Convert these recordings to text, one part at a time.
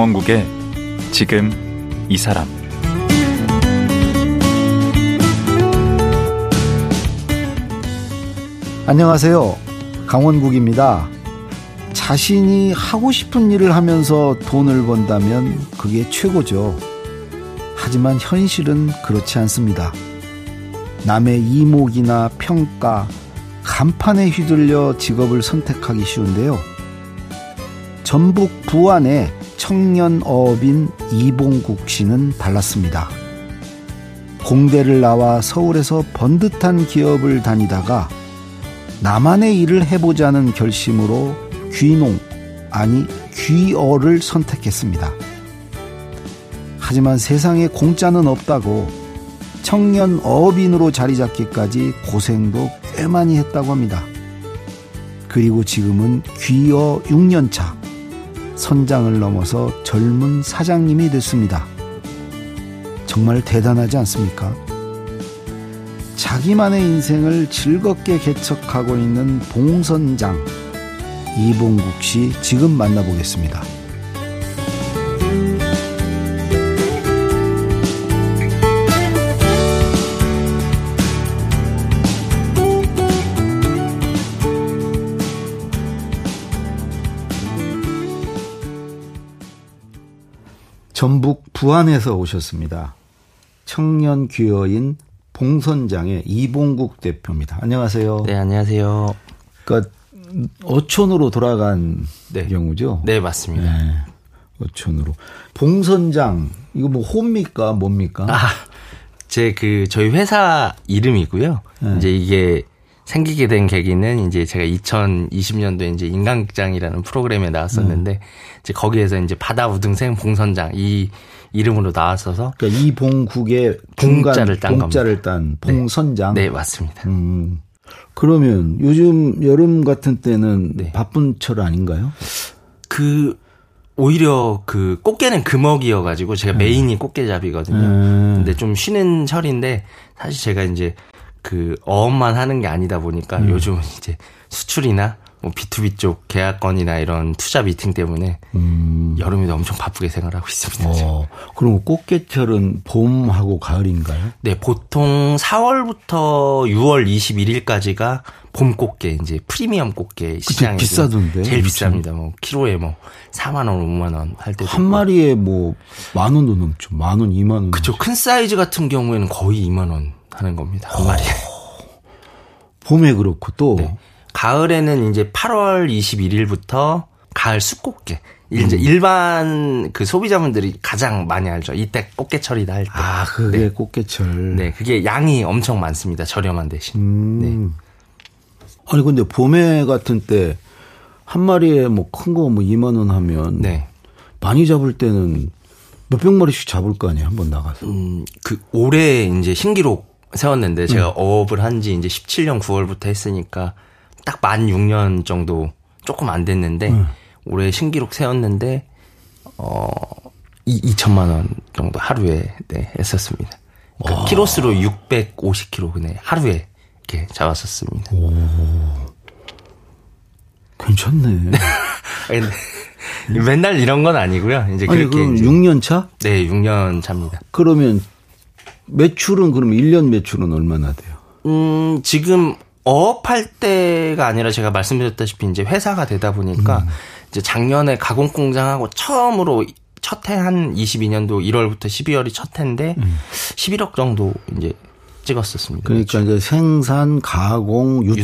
강원국의 지금 이 사람 안녕하세요. 강원국입니다. 자신이 하고 싶은 일을 하면서 돈을 번다면 그게 최고죠. 하지만 현실은 그렇지 않습니다. 남의 이목이나 평가, 간판에 휘둘려 직업을 선택하기 쉬운데요. 전북 부안의 청년 어업인 이봉국 씨는 달랐습니다. 공대를 나와 서울에서 번듯한 기업을 다니다가 나만의 일을 해보자는 결심으로 귀농, 아니 귀어를 선택했습니다. 하지만 세상에 공짜는 없다고 청년 어업인으로 자리 잡기까지 고생도 꽤 많이 했다고 합니다. 그리고 지금은 귀어 6년차, 선장을 넘어서 젊은 사장님이 됐습니다. 정말 대단하지 않습니까? 자기만의 인생을 즐겁게 개척하고 있는 봉선장 이봉국 씨 지금 만나보겠습니다. 전북 부안에서 오셨습니다. 청년 귀여인 봉선장의 이봉국 대표입니다. 안녕하세요. 네, 안녕하세요. 그러니까 어촌으로 돌아간 네. 경우죠? 네, 맞습니다. 네, 어촌으로. 봉선장 이거 뭐 호입니까 뭡니까? 아, 제 그 저희 회사 이름이고요. 네. 이제 이게 생기게 된 계기는 이제 제가 2020년도에 이제 인간극장이라는 프로그램에 나왔었는데 음. 이제 거기에서 이제 바다 우등생 봉선장 이 이름으로 나왔어서 그러니까 이봉국의 봉자를 딴 봉자를 딴 네. 봉선장. 네, 네 맞습니다. 음. 그러면 요즘 여름 같은 때는 네. 바쁜 철 아닌가요? 그 오히려 그 꽃게는 금어기여가지고 제가 네. 메인이 꽃게잡이거든요. 네. 근데 좀 쉬는 철인데 사실 제가 이제 그 어업만 하는 게 아니다 보니까 음. 요즘은 이제 수출이나 뭐 B2B 쪽 계약건이나 이런 투자 미팅 때문에 음. 여름에도 엄청 바쁘게 생활하고 있습니다. 어, 그럼 꽃게철은 봄하고 가을인가요? 네, 보통 4월부터 6월 21일까지가 봄 꽃게 이제 프리미엄 꽃게 시장이 비싸던데 제일 비쌉니다. 뭐 키로에 뭐 4만 원, 5만 원 할 때도 한 마리에 뭐 만 원도 넘죠. 만 원, 2만 원. 그렇죠. 큰 사이즈 같은 경우에는 거의 2만 원 하는 겁니다. 한 마리에. 봄에 그렇고 또 네. 가을에는 이제 8월 21일부터 가을 숯꽃게. 이제 음. 일반 그 소비자분들이 가장 많이 알죠. 이때 꽃게철이다 할 때. 아, 그게 네. 꽃게철. 네, 그게 양이 엄청 많습니다. 저렴한 대신. 음. 네. 아니 근데 봄에 같은 때 한 마리에 뭐 큰 거 뭐 2만 원 하면 네. 많이 잡을 때는 몇백 마리씩 잡을 거 아니에요. 한 번 나가서. 음, 그 올해 이제 신기록 세웠는데 제가 음. 어업을 한 지 이제 17년 9월부터 했으니까 딱 만 6년 정도 조금 안 됐는데 음. 올해 신기록 세웠는데 어 2, 2천만 원 정도 하루에 네, 했었습니다. 그러니까 키로수로 650kg 그냥 하루에 이렇게 잡았었습니다. 오. 괜찮네. 맨날 이런 건 아니고요. 이제 아니, 그렇게 그럼 6년 차? 네, 6년 차입니다. 그러면 매출은 그럼 1년 매출은 얼마나 돼요? 음, 지금 어업할 때가 아니라 제가 말씀드렸다시피 이제 회사가 되다 보니까 음. 이제 작년에 가공 공장하고 처음으로 첫 해 한 22년도 1월부터 12월이 첫 해인데 음. 11억 정도 이제 찍었었습니다. 그러니까. 이제 생산, 가공, 유통까지,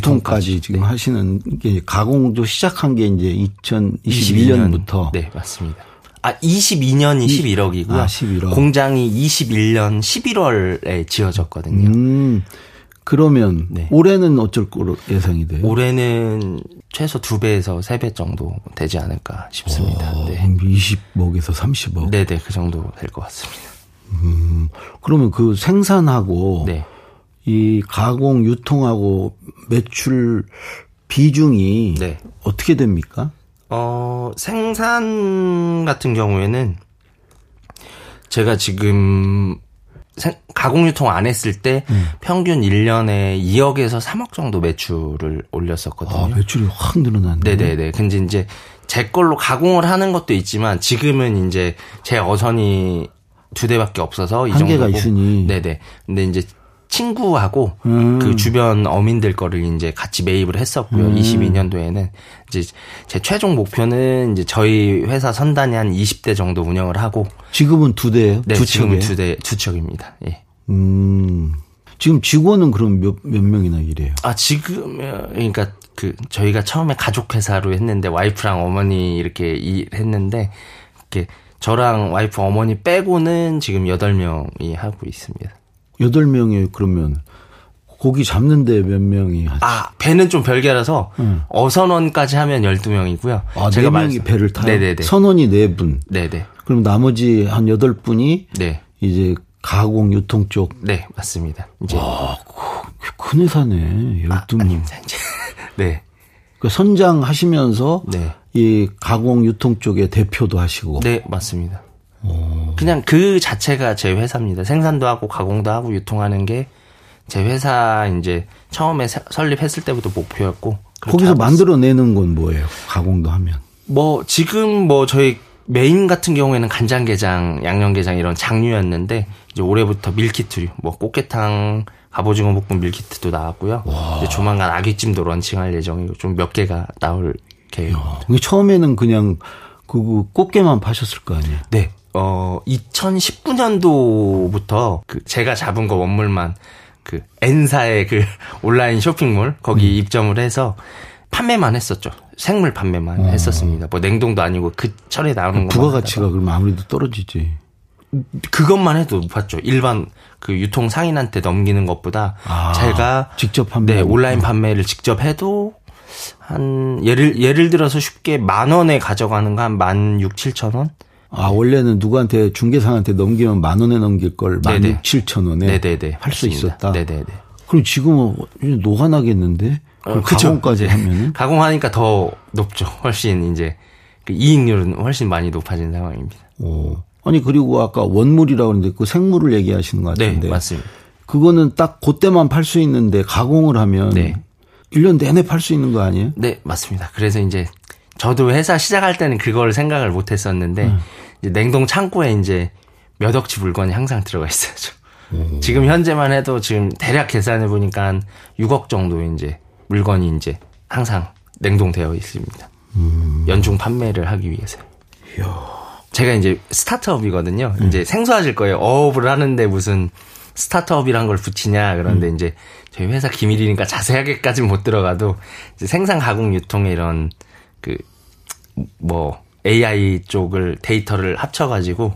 유통까지. 지금 네. 하시는 게 가공도 시작한 게 이제 2021년부터 네, 맞습니다. 아, 22년이 11억이고요. 아, 11억. 공장이 21년 11월에 지어졌거든요. 음, 그러면 네. 올해는 어쩔 거로 예상이 돼요? 올해는 최소 2배에서 3배 정도 되지 않을까 싶습니다. 오, 네. 20억에서 30억. 네, 네. 그 정도 될 것 같습니다. 음, 그러면 그 생산하고 네. 이 가공 유통하고 매출 비중이 네. 어떻게 됩니까? 어, 생산 같은 경우에는 제가 지금 가공 유통 안 했을 때 음. 평균 1년에 2억에서 3억 정도 매출을 올렸었거든요. 아, 매출이 확 늘어났네. 네네네. 근데 이제 제 걸로 가공을 하는 것도 있지만 지금은 이제 제 어선이 두 대밖에 없어서 이 한계가 있으니. 네네. 근데 이제 친구하고 음. 그 주변 어민들 거를 이제 같이 매입을 했었고요. 음. 22년도에는 이제 제 최종 목표는 이제 저희 회사 선단이 한 20대 정도 운영을 하고 지금은 두 대예요? 네, 두 지금은 두 대, 두 척입니다. 예. 음. 지금 직원은 그럼 몇, 몇 명이나 일해요? 아, 지금, 그러니까 그, 저희가 처음에 가족회사로 했는데 와이프랑 어머니 이렇게 일했는데, 이렇게 저랑 와이프 어머니 빼고는 지금 8명이 하고 있습니다. 8명이 그러면 고기 잡는데 몇 명이 하지? 아, 배는 좀 별개라서 응. 어선원까지 하면 12명이고요. 아, 제가 4명이 말씀... 배를 타요? 네네네. 선원이 4분. 네네. 그럼 나머지 한 8분이 네. 이제 가공 유통 쪽. 네, 맞습니다. 이제 와, 큰 회사네. 12명. 아. 네. 그 선장 하시면서 네. 이 가공 유통 쪽에 대표도 하시고. 네, 맞습니다. 오. 그냥 그 자체가 제 회사입니다. 생산도 하고 가공도 하고 유통하는 게 제 회사 이제 처음에 설립했을 때부터 목표였고. 거기서 만들어내는 건 뭐예요? 가공도 하면. 뭐 지금 뭐 저희 메인 같은 경우에는 간장게장, 양념게장 이런 장류였는데 이제 올해부터 밀키트류, 뭐 꽃게탕, 갑오징어 볶음 밀키트도 나왔고요. 이제 조만간 아귀찜도 런칭할 예정이고 좀 몇 개가 나올 계획입니다. 처음에는 그냥 그 꽃게만 파셨을 거 아니에요? 네. 어 2019년도부터 그 제가 잡은 거 원물만 그 N사의 그 온라인 쇼핑몰 거기 음. 입점을 해서 판매만 했었죠. 생물 판매만 어. 했었습니다. 뭐 냉동도 아니고 그 철에 나오는 거. 부가가치가 그러면 아무래도 떨어지지. 그것만 해도 높았죠. 일반 그 유통 상인한테 넘기는 것보다 아, 제가 직접 판매 네, 온라인 판매를 직접 해도 한 예를 예를 들어서 쉽게 만 원에 가져가는 거 한 만 육, 칠천 원? 아, 원래는 누구한테 중개상한테 넘기면 만 원에 넘길 걸만 육, 칠천 원에. 할 수 있었다. 네네네. 그럼 지금은 노가 나겠는데? 어, 가공까지 하면은 가공하니까 더 높죠. 훨씬 이제 그 이익률은 훨씬 많이 높아진 상황입니다. 오. 아니 그리고 아까 원물이라고 하는데 그 생물을 얘기하시는 것 같은데. 네, 맞습니다. 그거는 딱 그때만 팔 수 있는데 가공을 하면 네. 1년 내내 팔 수 있는 거 아니에요? 네, 맞습니다. 그래서 이제 저도 회사 시작할 때는 그걸 생각을 못 했었는데 음. 이제 냉동 창고에 이제 몇 억치 물건이 항상 들어가 있어요. 오. 지금 현재만 해도 지금 대략 계산해 보니까 한 6억 정도 이제 물건이 이제 항상 냉동되어 있습니다. 음. 연중 판매를 하기 위해서. 이야. 제가 이제 스타트업이거든요. 음. 이제 생소하실 거예요. 어업을 하는데 무슨 스타트업이란 걸 붙이냐. 그런데 음. 이제 저희 회사 기밀이니까 자세하게까지는 못 들어가도 생산 가공 유통의 이런 그 뭐 AI 쪽을 데이터를 합쳐가지고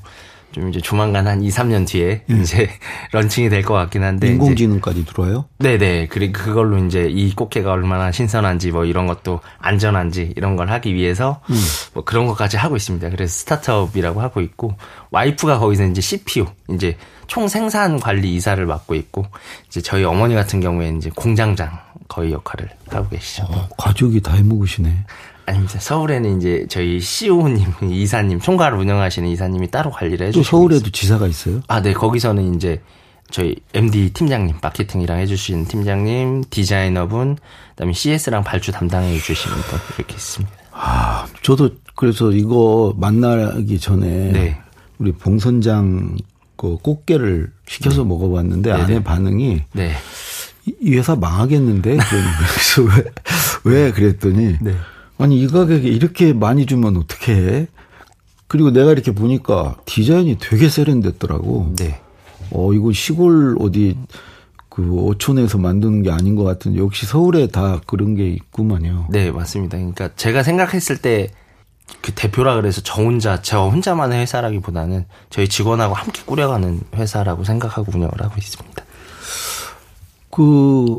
좀 이제 조만간 한 2, 3년 뒤에 음. 이제 런칭이 될 것 같긴 한데 인공지능까지 들어와요? 네네. 그리고 그걸로 이제 이 꽃게가 얼마나 신선한지 뭐 이런 것도 안전한지 이런 걸 하기 위해서 음. 뭐 그런 것까지 하고 있습니다. 그래서 스타트업이라고 하고 있고 와이프가 거기서 이제 CPU 이제 총 생산 관리 이사를 맡고 있고 이제 저희 어머니 같은 경우에 이제 공장장 거의 역할을 하고 계시죠. 어, 가족이 다 해먹으시네. 아닙니다. 서울에는 이제 저희 CO님, 이사님, 총괄을 운영하시는 이사님이 따로 관리를 해주시고. 또 서울에도 있어요. 지사가 있어요? 아, 네. 거기서는 이제 저희 MD 팀장님, 마케팅이랑 해주시는 팀장님, 디자이너분, 그다음에 CS랑 발주 담당해 주시는 분 이렇게 있습니다. 아, 저도 그래서 이거 만나기 전에 네. 우리 봉선장 그 꽃게를 시켜서 네. 먹어봤는데 네네. 아내 반응이 네. 이 회사 망하겠는데 그래서 왜, 왜 그랬더니 네. 아니 이 가격에 이렇게 많이 주면 어떻게 해? 그리고 내가 이렇게 보니까 디자인이 되게 세련됐더라고. 네. 어 이거 시골 어디 그 어촌에서 만드는 게 아닌 것 같은데 역시 서울에 다 그런 게 있구만요. 네 맞습니다. 그러니까 제가 생각했을 때 그 대표라 그래서 저 혼자 저 혼자만의 회사라기보다는 저희 직원하고 함께 꾸려가는 회사라고 생각하고 운영을 하고 있습니다. 그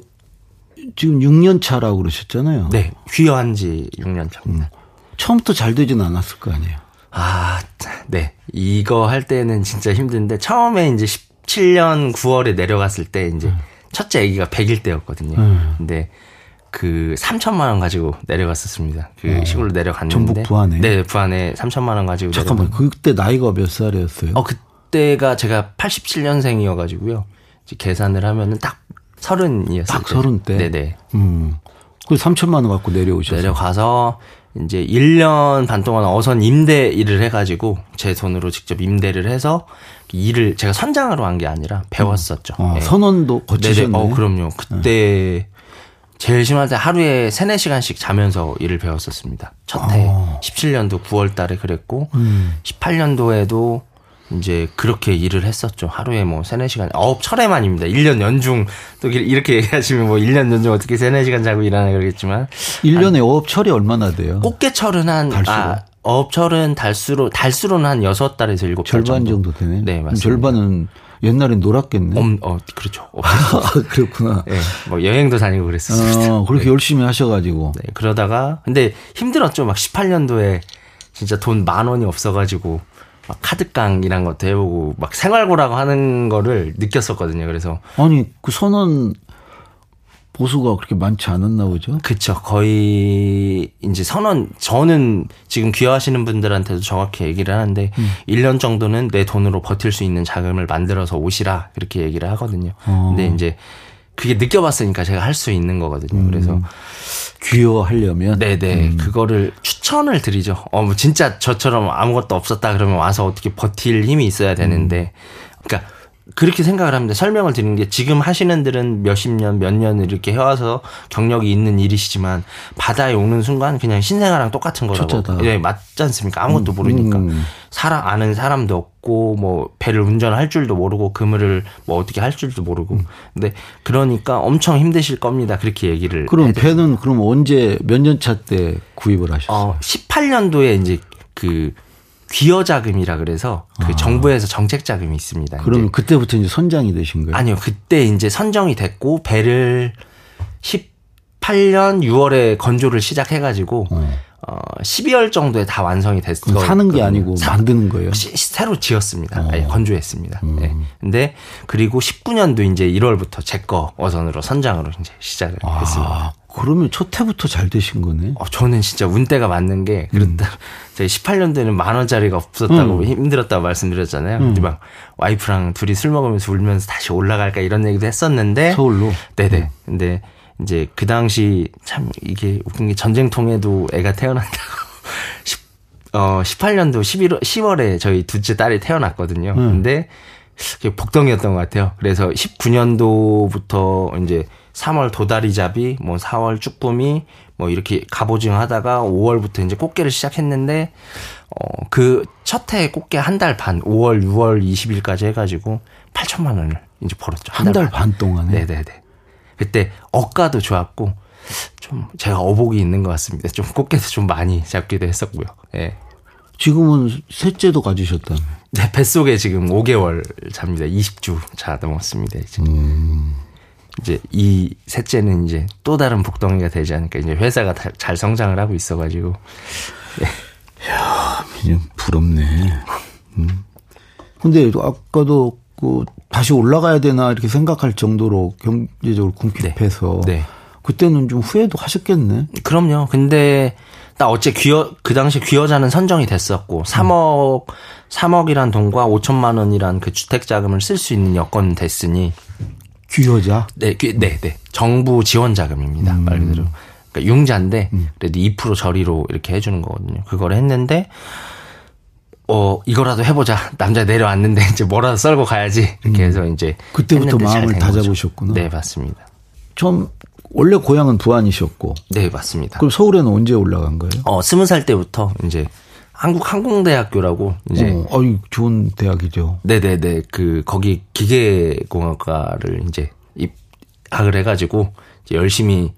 지금 6년 차라고 그러셨잖아요. 네. 휘어한 지 6년 차입니다. 음. 처음부터 잘 되진 않았을 거 아니에요. 아, 네. 이거 할 때는 진짜 힘든데 처음에 이제 17년 9월에 내려갔을 때 이제 음. 첫째 아기가 100일 때였거든요. 음. 근데 그 3천만 원 가지고 내려갔었습니다. 그 어, 시골로 내려갔는데 전북 부안에 네, 부안에 3천만 원 가지고 잠깐만. 내려갔... 그때 나이가 몇 살이었어요? 어, 그때가 제가 87년생이어 가지고요. 계산을 하면은 딱 서른이었어요. 딱 서른 때. 네네. 음. 그 3천만 원 갖고 내려오셨어요. 내려가서 이제 1년 반 동안 어선 임대 일을 해가지고 제 돈으로 직접 임대를 해서 일을 제가 선장으로 한 게 아니라 배웠었죠. 어, 네. 선원도 거치셨네. 어, 그럼요. 그때 네. 제일 심할 때 하루에 3, 4시간씩 자면서 일을 배웠었습니다. 첫해 어. 17년도 9월 달에 그랬고 음. 18년도에도 이제 그렇게 일을 했었죠. 하루에 뭐 3, 4시간, 어업 철회만입니다. 1년 연중, 또 이렇게 얘기하시면 뭐 1년 연중 어떻게 3, 4시간 자고 일하나 그러겠지만. 1년에 어업 철이 얼마나 돼요? 꽃게철은 한, 달수로? 아, 어업 철은 달수로, 달수로는 한 6달에서 7달. 절반 정도. 정도 되네. 네, 맞습니다. 절반은 옛날엔 놀았겠네. 음, 어, 그렇죠. 아, 그렇구나. 네, 뭐 여행도 다니고 그랬었어요. 어, 그렇게 네. 열심히 하셔가지고. 네, 그러다가, 근데 힘들었죠. 막 18년도에 진짜 돈 만 원이 없어가지고 막 카드깡이란 것도 해보고 막 생활고라고 하는 거를 느꼈었거든요. 그래서 아니 그 선언 보수가 그렇게 많지 않았나 보죠? 그쵸. 거의 이제 선언 저는 지금 귀화하시는 분들한테도 정확히 얘기를 하는데 음. 1년 정도는 내 돈으로 버틸 수 있는 자금을 만들어서 오시라 그렇게 얘기를 하거든요. 어. 근데 이제 그게 느껴봤으니까 제가 할 수 있는 거거든요. 음. 그래서 귀여하려면 네네 음. 그거를 추천을 드리죠. 어, 뭐 진짜 저처럼 아무것도 없었다 그러면 와서 어떻게 버틸 힘이 있어야 되는데, 그러니까 그렇게 생각을 합니다. 설명을 드리는 게 지금 하시는 들은 몇십 년, 몇 년을 이렇게 해와서 경력이 있는 일이시지만 바다에 오는 순간 그냥 신생아랑 똑같은 거라고. 예, 맞지 않습니까? 아무것도 음, 모르니까. 음. 사람, 아는 사람도 없고, 뭐, 배를 운전할 줄도 모르고, 그물을 뭐 어떻게 할 줄도 모르고. 음. 근데 그러니까 엄청 힘드실 겁니다. 그렇게 얘기를. 그럼 해드립니다. 배는 그럼 언제, 몇 년 차 때 구입을 하셨어요? 어, 18년도에 이제 그 귀여 자금이라 그래서 그 아. 정부에서 정책 자금이 있습니다. 그럼 그때부터 이제 선장이 되신 거예요? 아니요. 그때 이제 선정이 됐고 배를 18년 6월에 건조를 시작해 가지고 어. 어 12월 정도에 다 완성이 됐어요. 사는 게 아니고 사, 만드는 거예요. 시, 새로 지었습니다. 어. 아니, 건조했습니다. 음. 네. 근데 그리고 19년도 이제 1월부터 제 거 어선으로 선장으로 이제 시작을 아. 했습니다. 그러면 첫 해부터 잘 되신 거네. 어, 저는 진짜 운때가 맞는 게 그렇다. 음. 저희 18년도에는 만 원짜리가 없었다고 음. 힘들었다고 말씀드렸잖아요. 음. 근데 막 와이프랑 둘이 술 먹으면서 울면서 다시 올라갈까 이런 얘기도 했었는데 서울로. 네네. 음. 근데 이제 그 당시 참 이게 웃긴 게 전쟁통에도 애가 태어난다고 10, 어 18년도 11월 10월에 저희 둘째 딸이 태어났거든요. 음. 근데 복덩이였던 것 같아요. 그래서 19년도부터 이제 3월 도다리잡이, 뭐 4월 쭈꾸미, 뭐 이렇게 갑오징어 하다가 5월부터 이제 꽃게를 시작했는데, 어, 그 첫 해 꽃게 한 달 반, 5월, 6월 20일까지 해가지고 8천만 원을 이제 벌었죠. 한 달 반. 반 동안에? 네네네. 그때 억가도 좋았고, 좀 제가 어복이 있는 것 같습니다. 좀 꽃게도 좀 많이 잡기도 했었고요. 예. 지금은 셋째도 가지셨다며. 네, 뱃속에 지금 5개월 잡니다. 20주 자 넘었습니다, 이제. 음. 이제 이 셋째는 이제 또 다른 복덩이가 되지 않을까. 이제 회사가 잘 성장을 하고 있어가지고. 네. 야, 부럽네. 음. 근데 아까도 그 다시 올라가야 되나 이렇게 생각할 정도로 경제적으로 궁핍해서 네. 네. 그때는 좀 후회도 하셨겠네. 그럼요. 근데 딱 어째 귀여 그 당시 귀여자는 선정이 됐었고 3억 음. 3억이란 돈과 5천만 원이란 그 주택 자금을 쓸 수 있는 여건 됐으니 귀여자? 네, 네, 네. 정부 지원 자금입니다. 음. 말 그대로. 그러니까 융자인데 음. 그래도 2% 저리로 이렇게 해주는 거거든요. 그걸 했는데 어 이거라도 해보자. 남자 내려왔는데 이제 뭐라도 썰고 가야지. 이렇게 음. 해서 이제 그때부터 마음을 다잡으셨구나. 네, 맞습니다. 좀 원래 고향은 부안이셨고. 네, 맞습니다. 그럼 서울에는 언제 올라간 거예요? 어, 스무 살 때부터 이제 한국 항공대학교라고 이제 어, 어이 좋은 대학이죠. 네네네 그 거기 기계공학과를 이제 입학을 해가지고 이제 열심히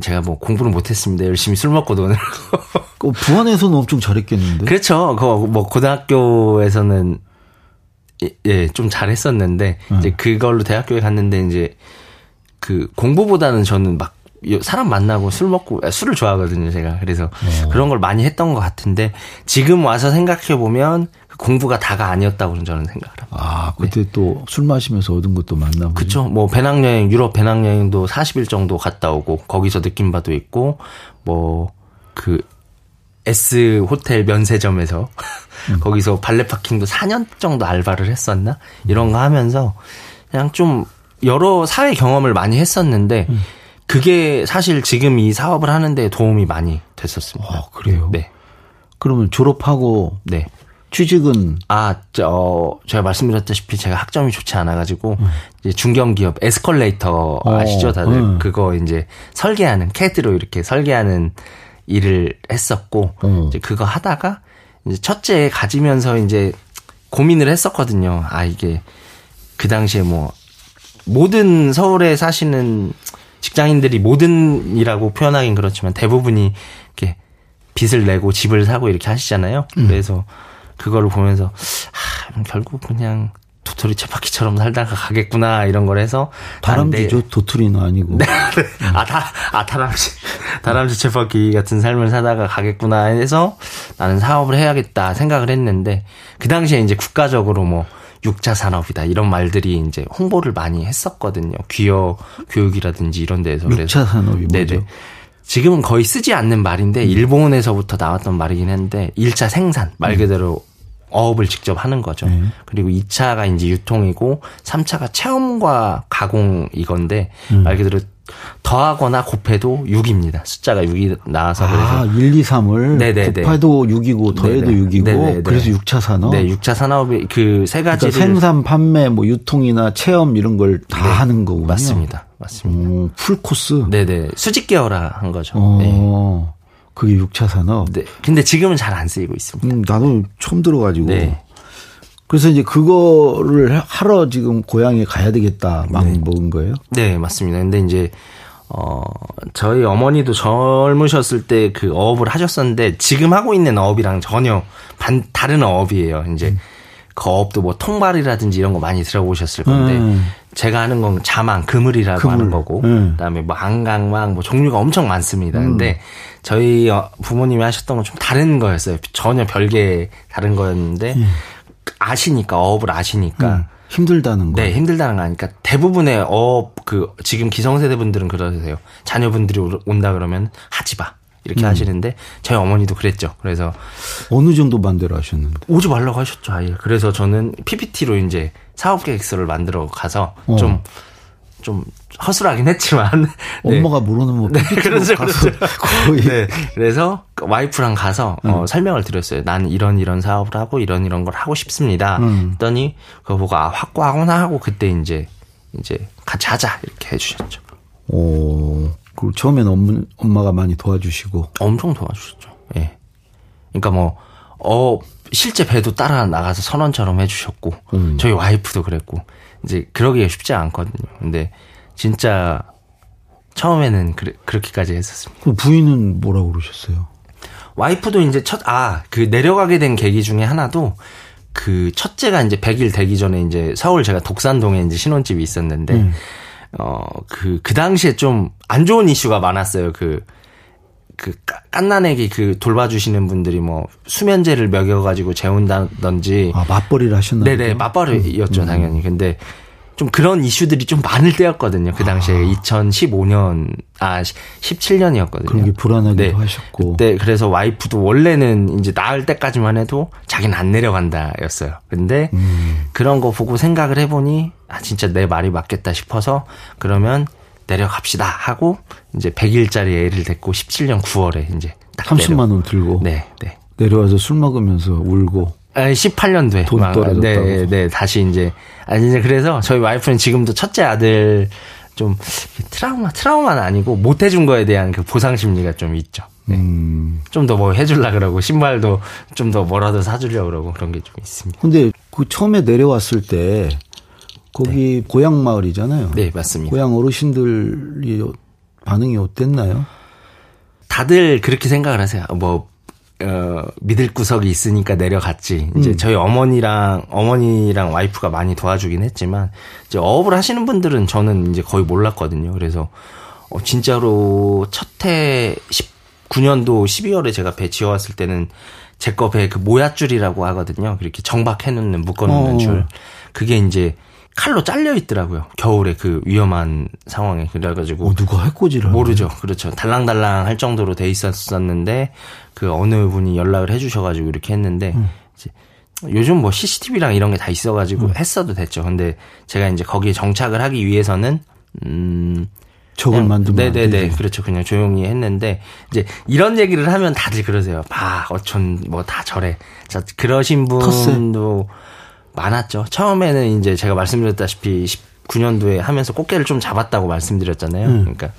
제가 뭐 공부를 못했습니다. 열심히 술 먹고 노는. 그 부안에서는 엄청 잘했겠는데. 그렇죠. 그뭐 고등학교에서는 예, 좀 잘했었는데 음. 이제 그걸로 대학교에 갔는데 이제 그 공부보다는 저는 막 사람 만나고 술 먹고 아, 술을 좋아하거든요 제가 그래서 어. 그런 걸 많이 했던 것 같은데 지금 와서 생각해 보면 그 공부가 다가 아니었다고 저는 생각을 합니다. 아 그때 네. 또술 마시면서 얻은 것도 많나 보죠. 그렇죠. 뭐 배낭여행 유럽 배낭여행도 40일 정도 갔다 오고 거기서 느낀 바도 있고 뭐 그 S 호텔 면세점에서 음. 거기서 발레 파킹도 4년 정도 알바를 했었나 이런 거 하면서 그냥 좀 여러 사회 경험을 많이 했었는데. 음. 그게 사실 지금 이 사업을 하는데 도움이 많이 됐었습니다. 아, 그래요? 네. 그러면 졸업하고 네. 취직은 아, 저 제가 말씀드렸다시피 제가 학점이 좋지 않아 가지고 음. 이제 중견 기업 에스컬레이터 어, 아시죠? 다들 음. 그거 이제 설계하는 캐드로 이렇게 설계하는 일을 했었고 음. 이제 그거 하다가 이제 첫째 가지면서 이제 고민을 했었거든요. 아, 이게 그 당시에 뭐 모든 서울에 사시는 직장인들이 모든이라고 표현하긴 그렇지만 대부분이 이렇게 빚을 내고 집을 사고 이렇게 하시잖아요. 음. 그래서 그거를 보면서 아, 결국 그냥 도토리 채바퀴처럼 살다가 가겠구나 이런 걸 해서 다람쥐죠 도토리는 아니고 네, 네. 아다 아 다람쥐 다람쥐 채바퀴 같은 삶을 살다가 가겠구나 해서 나는 사업을 해야겠다 생각을 했는데 그 당시에 이제 국가적으로 뭐 육자 산업이다 이런 말들이 이제 홍보를 많이 했었거든요 귀여 교육이라든지 이런 데에서 육자 산업이 뭐죠? 지금은 거의 쓰지 않는 말인데 음. 일본에서부터 나왔던 말이긴 한데 1차 생산 말 음. 그대로 어업을 직접 하는 거죠. 네. 그리고 2차가 이제 유통이고 3차가 체험과 가공 이건데 음. 말 그대로 더하거나 곱해도 6입니다. 숫자가 6이 나와서 아, 그래서 1, 2, 3을 네네네. 곱해도 6이고 더해도 네네. 6이고 네네네. 그래서 6차 산업. 네, 6차 산업이 그세 가지를 그러니까 생산, 판매, 뭐 유통이나 체험 이런 걸다 네. 하는 거군요. 맞습니다. 맞습니다. 오, 풀 코스. 네네. 수직 계열화 한 거죠. 어, 네. 그게 6차 산업. 네. 근데 지금은 잘 안 쓰이고 있습니다. 음, 나도 처음 들어가지고. 네. 그래서 이제 그거를 하러 지금 고향에 가야 되겠다 마음 네. 먹은 거예요? 네, 맞습니다. 근데 이제 어 저희 어머니도 젊으셨을 때 그 어업을 하셨었는데 지금 하고 있는 어업이랑 전혀 반 다른 어업이에요. 이제 음. 그 어업도 뭐 통발이라든지 이런 거 많이 들어보셨을 건데 음. 제가 하는 건 자망, 그물이라고 그물. 하는 거고 음. 그다음에 뭐 안강망 뭐 종류가 엄청 많습니다. 음. 근데 저희 어, 부모님이 하셨던 건 좀 다른 거였어요. 전혀 별개 다른 거였는데 음. 아시니까 어업을 아시니까 음, 힘들다는 거. 네, 힘들다는 거 아니까 대부분의 어업 그 지금 기성세대 분들은 그러세요. 자녀분들이 온다 그러면 하지 마. 이렇게 음. 하시는데 저희 어머니도 그랬죠. 그래서 어느 정도 반대로 하셨는데 오지 말라고 하셨죠. 아예. 그래서 저는 PPT로 이제 사업 계획서를 만들어 가서 어. 좀 허술하긴 했지만 네. 엄마가 모르는 뭐 네, 그렇죠, 그렇죠. 거의 네. 그래서 와이프랑 가서 어, 음. 어, 설명을 드렸어요. 나는 이런 이런 사업을 하고 이런 이런 걸 하고 싶습니다. 음. 했더니 그거 보고 아 확고하구나 하고 그때 이제 이제 같이 하자 이렇게 해주셨죠. 오, 그 처음에는 엄마, 엄마가 많이 도와주시고 엄청 도와주셨죠. 예. 그러니까 뭐 어. 실제 배도 따라 나가서 선원처럼 해주셨고 음. 저희 와이프도 그랬고 이제 그러기가 쉽지 않거든요. 근데 진짜 처음에는 그래, 그렇게까지 했었습니다. 그 부인은 뭐라고 그러셨어요? 와이프도 이제 첫, 아, 그 내려가게 된 계기 중에 하나도 그 첫째가 이제 100일 되기 전에 이제 서울 제가 독산동에 이제 신혼집이 있었는데, 음. 어, 그, 그 당시에 좀 안 좋은 이슈가 많았어요. 그, 그 깐난애기 그 돌봐주시는 분들이 뭐 수면제를 먹여가지고 재운다든지 아 맞벌이를 하셨나요? 네네 맞벌이였죠 음. 당연히 근데 좀 그런 이슈들이 좀 많을 때였거든요. 그 당시에 아. 2015년 아 17년이었거든요. 그런 게 불안하기도 네. 하셨고. 네, 그래서 와이프도 원래는 이제 나을 때까지만 해도 자기는 안 내려간다였어요. 근데 음. 그런 거 보고 생각을 해보니 아 진짜 내 말이 맞겠다 싶어서 그러면 내려갑시다 하고 이제 100일짜리 애를 데리고 17년 9월에 이제 딱 30만 내려. 원 들고 네, 네. 내려와서 술 먹으면서 울고 18년도에 돈 떨어졌다고. 네, 네, 다시 이제 아니 이제 그래서 저희 와이프는 지금도 첫째 아들 좀 트라우마 트라우마는 아니고 못 해준 거에 대한 그 보상 심리가 좀 있죠. 네. 음. 좀더 뭐 해줄라 그러고 신발도 좀 더 뭐라도 사주려 그러고 그런 게 좀 있습니다. 근데 그 처음에 내려왔을 때 거기 네. 고향 마을이잖아요. 네, 맞습니다. 고향 어르신들이 반응이 어땠나요? 다들 그렇게 생각을 하세요. 뭐 어, 믿을 구석이 있으니까 내려갔지. 이제 음. 저희 어머니랑 어머니랑 와이프가 많이 도와주긴 했지만 이제 어업을 하시는 분들은 저는 이제 거의 몰랐거든요. 그래서 어, 진짜로 첫해 19년도 12월에 제가 배 지어왔을 때는 제 거 배 그 모야줄이라고 하거든요. 그렇게 정박해 놓는 묶어 놓는 어. 줄. 그게 이제 칼로 잘려 있더라고요. 겨울에 그 위험한 상황에 그래가지고 어, 누가 해코지를 모르죠. 그렇죠. 달랑달랑 할 정도로 돼 있었었는데 그 어느 분이 연락을 해주셔가지고 이렇게 했는데 음. 이제 요즘 뭐 CCTV랑 이런 게 다 있어가지고 음. 했어도 됐죠. 근데 제가 이제 거기에 정착을 하기 위해서는 음 적을 만들면 네네네 그렇죠 그냥 조용히 했는데 이제 이런 얘기를 하면 다들 그러세요 봐 어촌 뭐 다 저래 자 그러신 분도 많았죠 처음에는 이제 제가 말씀드렸다시피 19년도에 하면서 꽃게를 좀 잡았다고 말씀드렸잖아요 음. 그러니까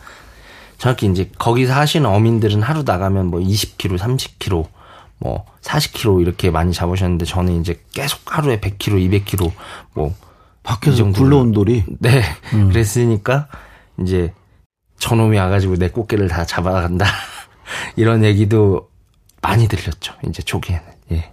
정확히 이제 거기서 하시는 어민들은 하루 나가면 뭐 20kg 30kg 뭐 40kg 이렇게 많이 잡으셨는데 저는 이제 계속 하루에 100kg 200kg 뭐 밖에서 굴러온 돌이 네 음. 그랬으니까 이제 저놈이 와가지고 내 꽃게를 다 잡아간다. 이런 얘기도 많이 들렸죠. 이제 초기에는. 예.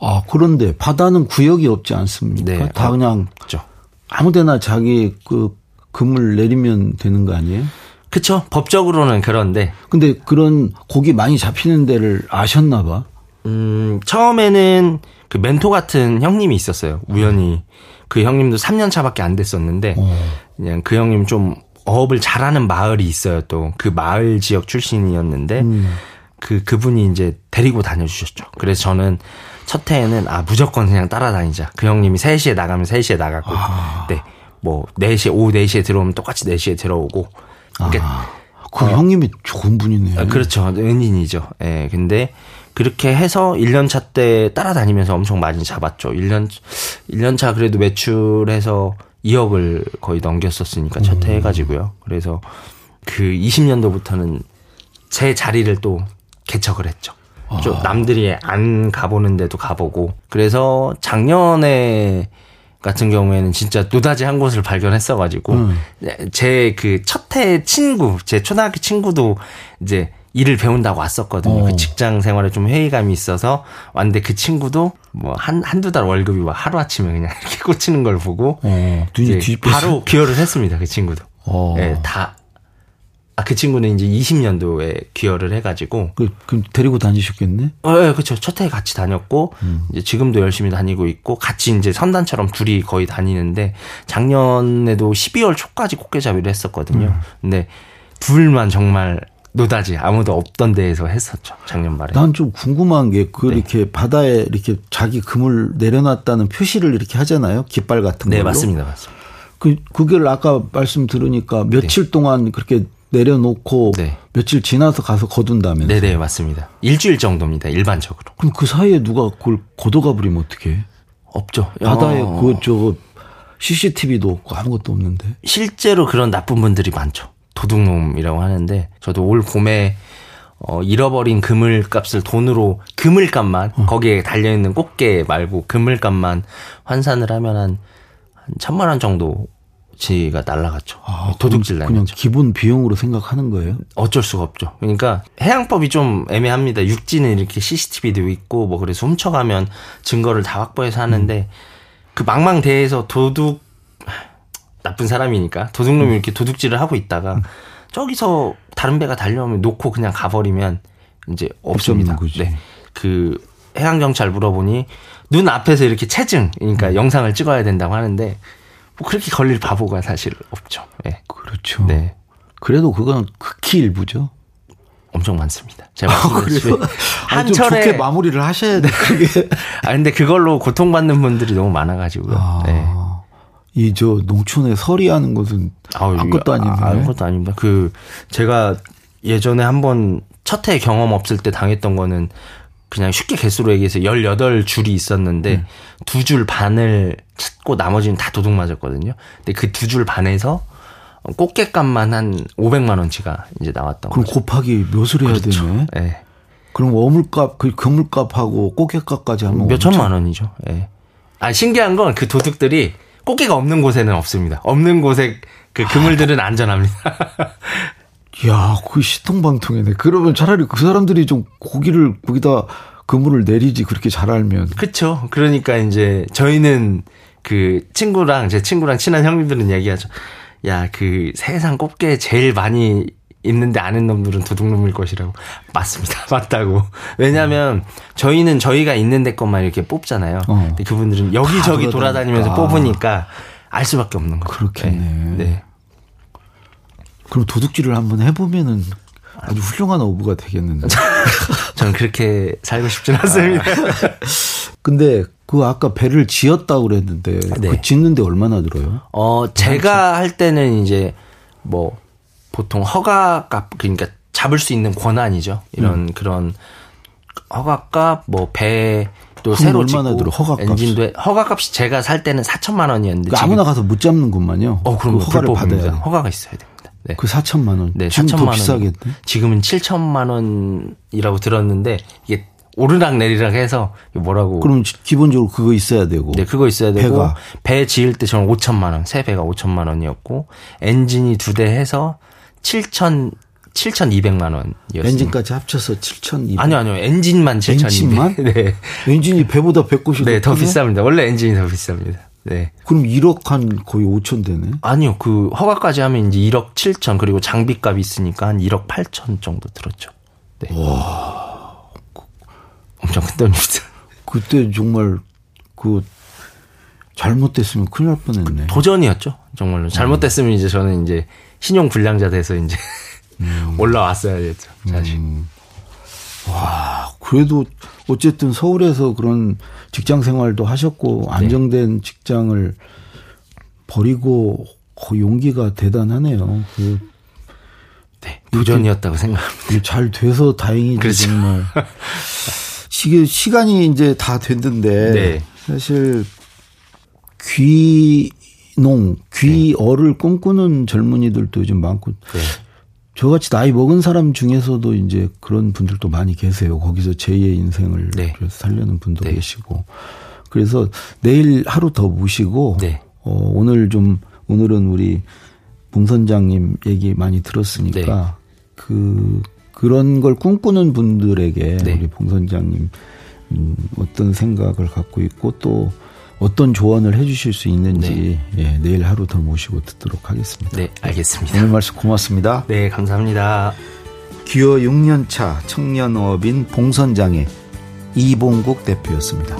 아, 그런데 바다는 구역이 없지 않습니까? 네. 다 그냥 그렇죠. 아무 데나 자기 그 금을 내리면 되는 거 아니에요? 그쵸. 법적으로는 그런데. 근데 그런 고기 많이 잡히는 데를 아셨나 봐. 음, 처음에는 그 멘토 같은 형님이 있었어요. 우연히. 그 형님도 3년 차밖에 안 됐었는데, 어. 그냥 그 형님 좀 어업을 잘하는 마을이 있어요. 또 그 마을 지역 출신이었는데 음. 그 그분이 이제 데리고 다녀 주셨죠. 그래서 저는 첫 해에는 아 무조건 그냥 따라다니자. 그 형님이 3시에 나가면 3시에 나가고, 아. 네. 뭐 4시 오후 4시에 들어오면 똑같이 4시에 들어오고. 그러니까 아. 그 어, 형님이 좋은 분이네요. 아, 그렇죠. 은인이죠. 예. 네, 근데 그렇게 해서 1년 차 때 따라다니면서 엄청 많이 잡았죠. 1년 1년 차 그래도 매출해서 2억을 거의 넘겼었으니까 첫 해 해가지고요. 그래서 그 20년도부터는 제 자리를 또 개척을 했죠. 좀 아. 남들이 안 가보는데도 가보고 그래서 작년에 같은 경우에는 진짜 노다지 한 곳을 발견했어가지고 음. 제그 첫 해 친구 제 초등학교 친구도 이제 일을 배운다고 왔었거든요. 그 어. 그 직장 생활에 좀 회의감이 있어서 왔는데 그 친구도 뭐 한, 한두 달 월급이 막 하루 아침에 그냥 이렇게 꽂히는 걸 보고 어. 바로 기여를 했습니다. 그 친구도. 어. 네, 다. 아, 그 친구는 이제 20년도에 기여를 해가지고. 그, 그럼 데리고 다니셨겠네? 어, 예, 그쵸. 첫해 같이 다녔고, 음. 이제 지금도 열심히 다니고 있고, 같이 이제 선단처럼 둘이 거의 다니는데, 작년에도 12월 초까지 꽃게잡이를 했었거든요. 음. 근데 둘만 정말 노다지 아무도 없던 데에서 했었죠 작년 말에. 난 좀 궁금한 게 그렇게 네. 바다에 이렇게 자기 금을 내려놨다는 표시를 이렇게 하잖아요 깃발 같은 네, 걸로. 네 맞습니다, 맞습니다. 그 그걸 아까 말씀 들으니까 며칠 네. 동안 그렇게 내려놓고 네. 며칠 지나서 가서 거둔다면서. 네네 맞습니다. 일주일 정도입니다 일반적으로. 그럼 그 사이에 누가 그걸 걷어가 버리면 어떻게? 없죠. 바다에 어... 그저 CCTV도 없고 아무것도 없는데. 실제로 그런 나쁜 분들이 많죠. 도둑놈이라고 하는데 저도 올 봄에 어, 잃어버린 그물값을 돈으로 그물값만 어. 거기에 달려 있는 꽃게 말고 그물값만 환산을 하면 한, 한 천만 원 정도 지가 날라갔죠. 아, 도둑질 그냥 기본 비용으로 생각하는 거예요? 어쩔 수가 없죠. 그러니까 해양법이 좀 애매합니다. 육지는 이렇게 CCTV도 있고 뭐 그래서 훔쳐가면 증거를 다 확보해서 하는데 음. 그 망망대해에서 도둑 나쁜 사람이니까 도둑놈이 이렇게 도둑질을 하고 있다가 저기서 다른 배가 달려오면 놓고 그냥 가버리면 이제 없습니다. 네. 그 해양 경찰 물어보니 눈 앞에서 이렇게 체증 그러니까 음. 영상을 찍어야 된다고 하는데 뭐 그렇게 걸릴 바보가 사실 없죠. 네. 그렇죠. 네. 그래도 그건 극히 일부죠. 엄청 많습니다. 제가 아, 그래요? 한 철에 좋게 마무리를 하셔야 돼. 그게. 아 근데 그걸로 고통받는 분들이 너무 많아가지고요. 아. 네. 이저 농촌에 서리하는 것은 아, 아무것도 아닌데. 아무것도 아닙니다. 그 제가 예전에 한번 첫 해 경험 없을 때 당했던 거는 그냥 쉽게 개수로 얘기해서 18줄이 있었는데 음. 두줄 반을 찾고 나머지는 다 도둑 맞았거든요. 근데 그 두 줄 반에서 꽃게값만 한 500만 원치가 이제 나왔던 그럼 거죠. 곱하기 몇을 해야 그렇죠. 되네. 네. 그럼 어물값, 그 그물값하고 꽃게값까지 하면 몇 천만 원이죠. 예. 네. 아 신기한 건 그 도둑들이 꽃게가 없는 곳에는 없습니다. 없는 곳에 그 그물들은 안전합니다. 야, 그 시통방통이네. 그러면 차라리 그 사람들이 좀 고기를 거기다 그물을 내리지 그렇게 잘 알면. 그렇죠. 그러니까 이제 저희는 그 친구랑 제 친구랑 친한 형님들은 얘기하죠. 야, 그 세상 꽃게 제일 많이 있는데 아는 놈들은 도둑놈일 것이라고. 맞습니다. 맞다고. 왜냐면 하 저희는 저희가 있는 데 것만 이렇게 뽑잖아요. 어. 근데 그분들은 여기저기 돌아다니면서 뽑으니까 알 수밖에 없는 거죠. 그렇겠네. 네. 네. 그럼 도둑질을 한번 해보면은 아주 훌륭한 어부가 되겠는데. 저는 그렇게 살고 싶진 않습니다. 근데 그 아까 배를 지었다고 그랬는데 네. 그 짓는데 얼마나 들어요? 어, 제가 할 때는 이제 뭐 보통 허가값 그러니까 잡을 수 있는 권한이죠. 이런 음. 그런 허가값 뭐배 또 새로 얼마나 들어 허가값 엔진도 허가값이 제가 살 때는 4천만 원이었는데 그러니까 아무나 가서 못 잡는군만요. 어 그럼 그 허가를 받아야 돼. 허가가 있어야 됩니다. 네. 그 4천만 원. 네, 지금 4천만 더 비싸겠네. 지금은 7천만 원이라고 들었는데 이게 오르락 내리락 해서 뭐라고 그럼 기본적으로 그거 있어야 되고 네 그거 있어야 되고 배가. 배 지을 때 저는 5천만 원 새 배가 5천만 원이었고 엔진이 두 대 해서 7천 7,200만 원이었어요. 엔진까지 합쳐서 7,200. 아니요, 아니요. 엔진만 7,200. 엔진만? 네. 엔진이 배보다 190. 네, 더 비쌉니다. 원래 엔진이 더 비쌉니다. 네. 그럼 1억 한 거의 5천 되네? 아니요. 그 허가까지 하면 이제 1억 7천 그리고 장비값이 있으니까 한 1억 8천 정도 들었죠. 네. 와. 엄청 큰 돈입니다. 그때 정말 그 잘못됐으면 큰일 날 뻔했네. 도전이었죠. 정말로. 잘못됐으면 이제 저는 이제 신용 불량자 돼서 이제 음. 올라왔어야 됐죠, 사실. 음. 와, 그래도 어쨌든 서울에서 그런 직장 생활도 하셨고 네. 안정된 네. 직장을 버리고 그 용기가 대단하네요. 그 네, 도전이었다고 생각합니다. 잘 돼서 다행이지 그렇죠. 정말. 시, 시간이 이제 다 됐는데 네. 사실 귀농, 귀어를 네. 꿈꾸는 젊은이들도 요즘 많고 네. 저같이 나이 먹은 사람 중에서도 이제 그런 분들도 많이 계세요. 거기서 제2의 인생을 네. 살려는 분도 네. 계시고. 그래서 내일 하루 더 모시고 네. 어, 오늘 좀 오늘은 우리 봉 선장님 얘기 많이 들었으니까 네. 그 그런 걸 꿈꾸는 분들에게 네. 우리 봉 선장님 음, 어떤 생각을 갖고 있고 또 어떤 조언을 해주실 수 있는지 네. 예, 내일 하루 더 모시고 듣도록 하겠습니다. 네, 알겠습니다. 오늘 말씀 고맙습니다. 네, 감사합니다. 기어 6년차 청년어업인 봉선장의 이봉국 대표였습니다.